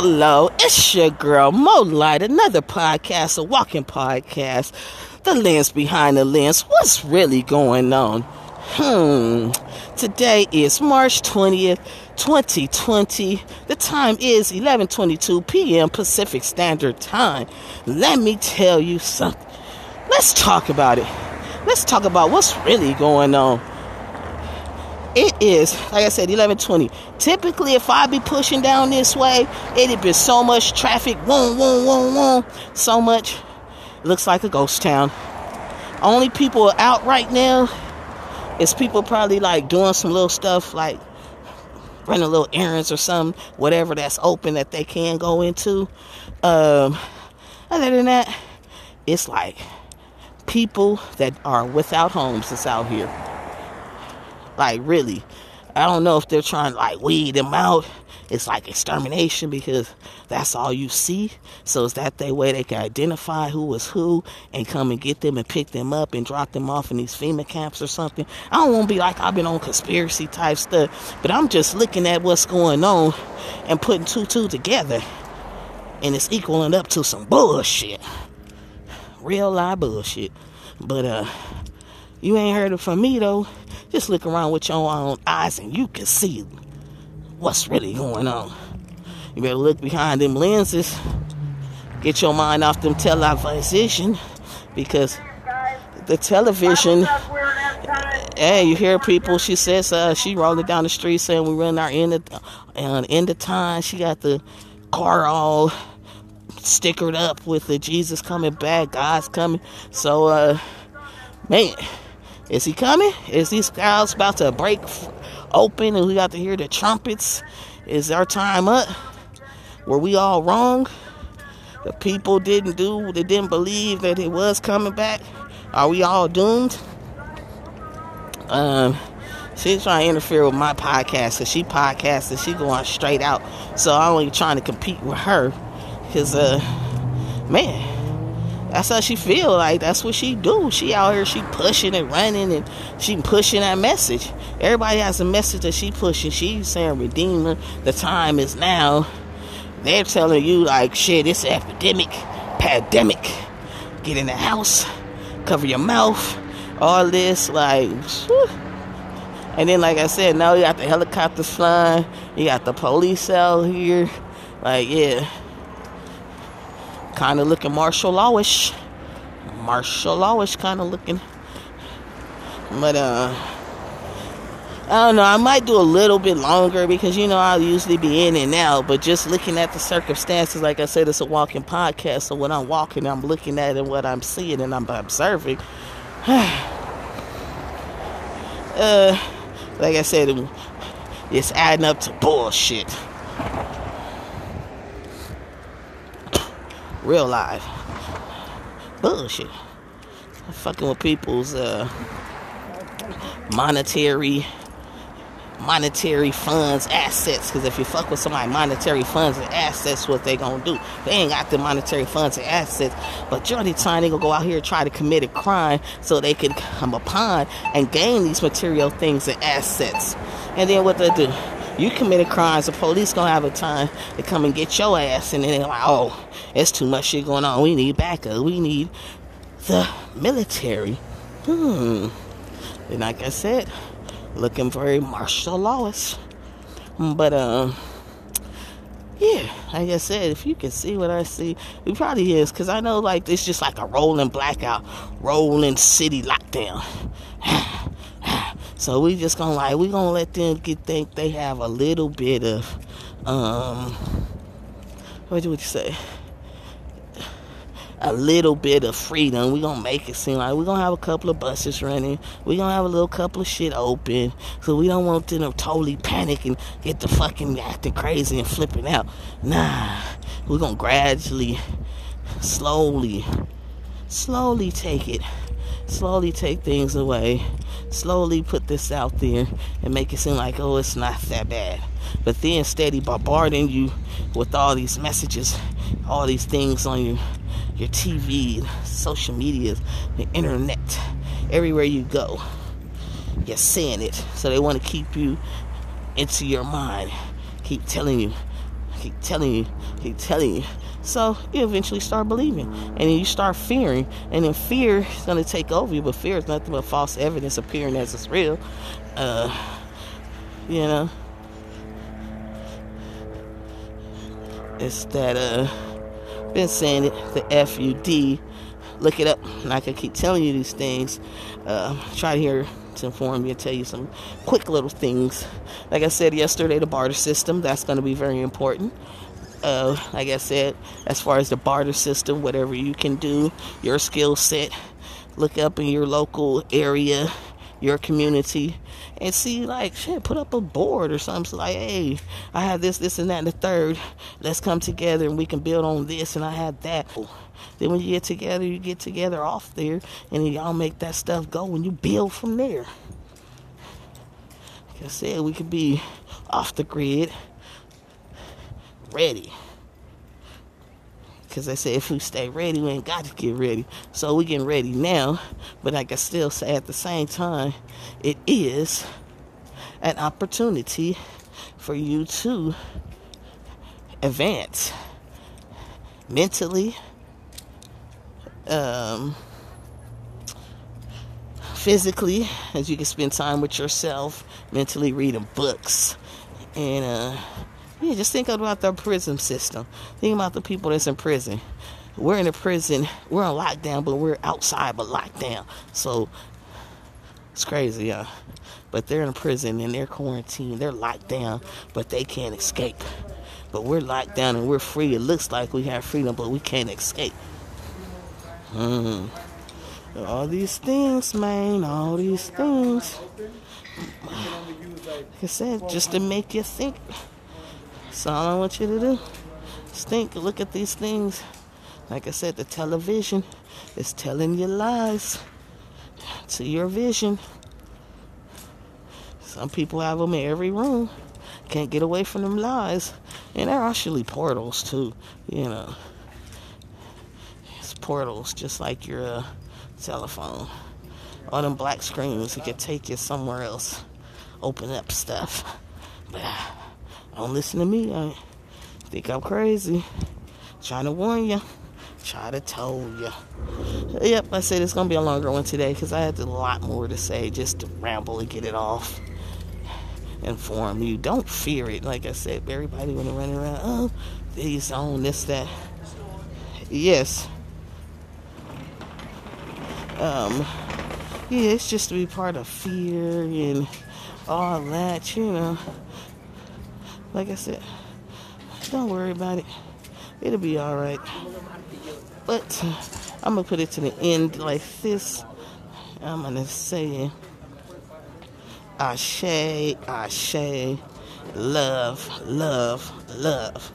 Hello, it's your girl Molite, another podcast, a walking podcast. The lens behind the lens. What's really going on? Hmm. Today is March 20th, 2020. The time is 11:22 p.m. Pacific Standard Time. Let me tell you something. Let's talk about it. Let's talk about what's really going on. It is, like I said, 1120. Typically, if I be pushing down this way, it'd be so much traffic. Whoom, whoom, whoom, whoom. So much. Looks like a ghost town. Only people out right now is people probably like doing some little stuff like running little errands or something, whatever that's open that they can go into. Um, other than that, it's like people that are without homes that's out here. Like really, I don't know if they're trying to like weed them out. It's like extermination because that's all you see. So is that the way they can identify who was who and come and get them and pick them up and drop them off in these FEMA camps or something? I don't want to be like I've been on conspiracy type stuff, but I'm just looking at what's going on and putting two two together, and it's equaling up to some bullshit, real live bullshit. But uh, you ain't heard it from me though. Just look around with your own eyes and you can see what's really going on. You better look behind them lenses. Get your mind off them television because the television. Hey, you hear people? She says uh, she rolling down the street saying we run our end of uh, end of time. She got the car all stickered up with the Jesus coming back, God's coming. So, uh, man. Is he coming? Is these clouds about to break open and we got to hear the trumpets? Is our time up? Were we all wrong? The people didn't do, they didn't believe that it was coming back. Are we all doomed? Um, she's trying to interfere with my podcast because she podcasts and she going straight out. So I'm only trying to compete with her because, uh, man that's how she feel like that's what she do. She out here she pushing and running and she pushing that message. Everybody has a message that she pushing. She's saying redeemer the time is now. They're telling you like shit it's an epidemic pandemic. Get in the house cover your mouth all this like whew. and then like i said now you got the helicopters flying you got the police out here. Like yeah kind of looking martial lawish. Martial lawish kind of looking. But, uh, I don't know. I might do a little bit longer because, you know, I'll usually be in and out. But just looking at the circumstances, like I said, it's a walking podcast. So when I'm walking, I'm looking at and what I'm seeing and I'm observing. uh, like I said, it's adding up to bullshit. Real life. Bullshit. Fucking with people's uh, monetary monetary funds, assets. Because if you fuck with somebody, monetary funds and assets, what they gonna do? They ain't got the monetary funds and assets, but during time they gonna go out here and try to commit a crime so they can come upon and gain these material things and assets. And then what they do? You committed crimes, the police gonna have a time to come and get your ass, and then they're like, oh, it's too much shit going on. We need backup. We need the military. Hmm. And like I said, looking very martial lawish. But um. Yeah, like I said, if you can see what I see, it probably is, because I know, like, it's just like a rolling blackout, rolling city lockdown. So we just gonna like we gonna let them get think they have a little bit of um what would you say? A little bit of freedom. We gonna make it seem like we gonna have a couple of buses running. We gonna have a little couple of shit open. So we don't want them to totally panic and get the fucking acting crazy and flipping out. Nah. We're gonna gradually, slowly, slowly take it slowly take things away, slowly put this out there and make it seem like, oh, it's not that bad. But then steady bombarding you with all these messages, all these things on your your TV, social media, the internet, everywhere you go. You're seeing it. So they want to keep you into your mind. Keep telling you keep telling you, keep telling you. So you eventually start believing, and then you start fearing, and then fear is gonna take over you. But fear is nothing but false evidence appearing as it's real. Uh, you know, it's that uh, been saying it, the F U D. Look it up, and I can keep telling you these things. Uh, try to to inform you and tell you some quick little things. Like I said yesterday, the barter system that's going to be very important. Uh, like I said, as far as the barter system, whatever you can do, your skill set, look up in your local area, your community, and see, like, shit, put up a board or something. like, hey, I have this, this, and that, and the third. Let's come together and we can build on this, and I have that. Then when you get together, you get together off there, and y'all make that stuff go, and you build from there. Like I said, we could be off the grid, ready. Because I say if we stay ready, we ain't got to get ready. So we getting ready now. But I can still say at the same time, it is an opportunity for you to advance mentally, um, physically, as you can spend time with yourself, mentally reading books, and uh, yeah, just think about the prison system. Think about the people that's in prison. We're in a prison, we're on lockdown, but we're outside but lockdown. So it's crazy, yeah. But they're in a prison and they're quarantined, they're locked down, but they can't escape. But we're locked down and we're free. It looks like we have freedom, but we can't escape. Mm. All these things, man, all these things. Like I said, just to make you think. So all I want you to do is think, look at these things. Like I said, the television is telling you lies to your vision. Some people have them in every room. Can't get away from them lies. And they're actually portals too, you know. It's portals, just like your uh, telephone. All them black screens, it could take you somewhere else. Open up stuff. But don't listen to me. I think I'm crazy. Trying to warn you. Try to tell you. Yep, I said it's gonna be a longer one today because I had a lot more to say just to ramble and get it off. Inform you. Don't fear it. Like I said, everybody they run around, oh, these on this that. Yes. Um. Yeah, it's just to be part of fear and all that, you know like I said, don't worry about it. It'll be all right. But I'm gonna put it to the end like this. I'm gonna say, Ashe, Ashe, love, love, love.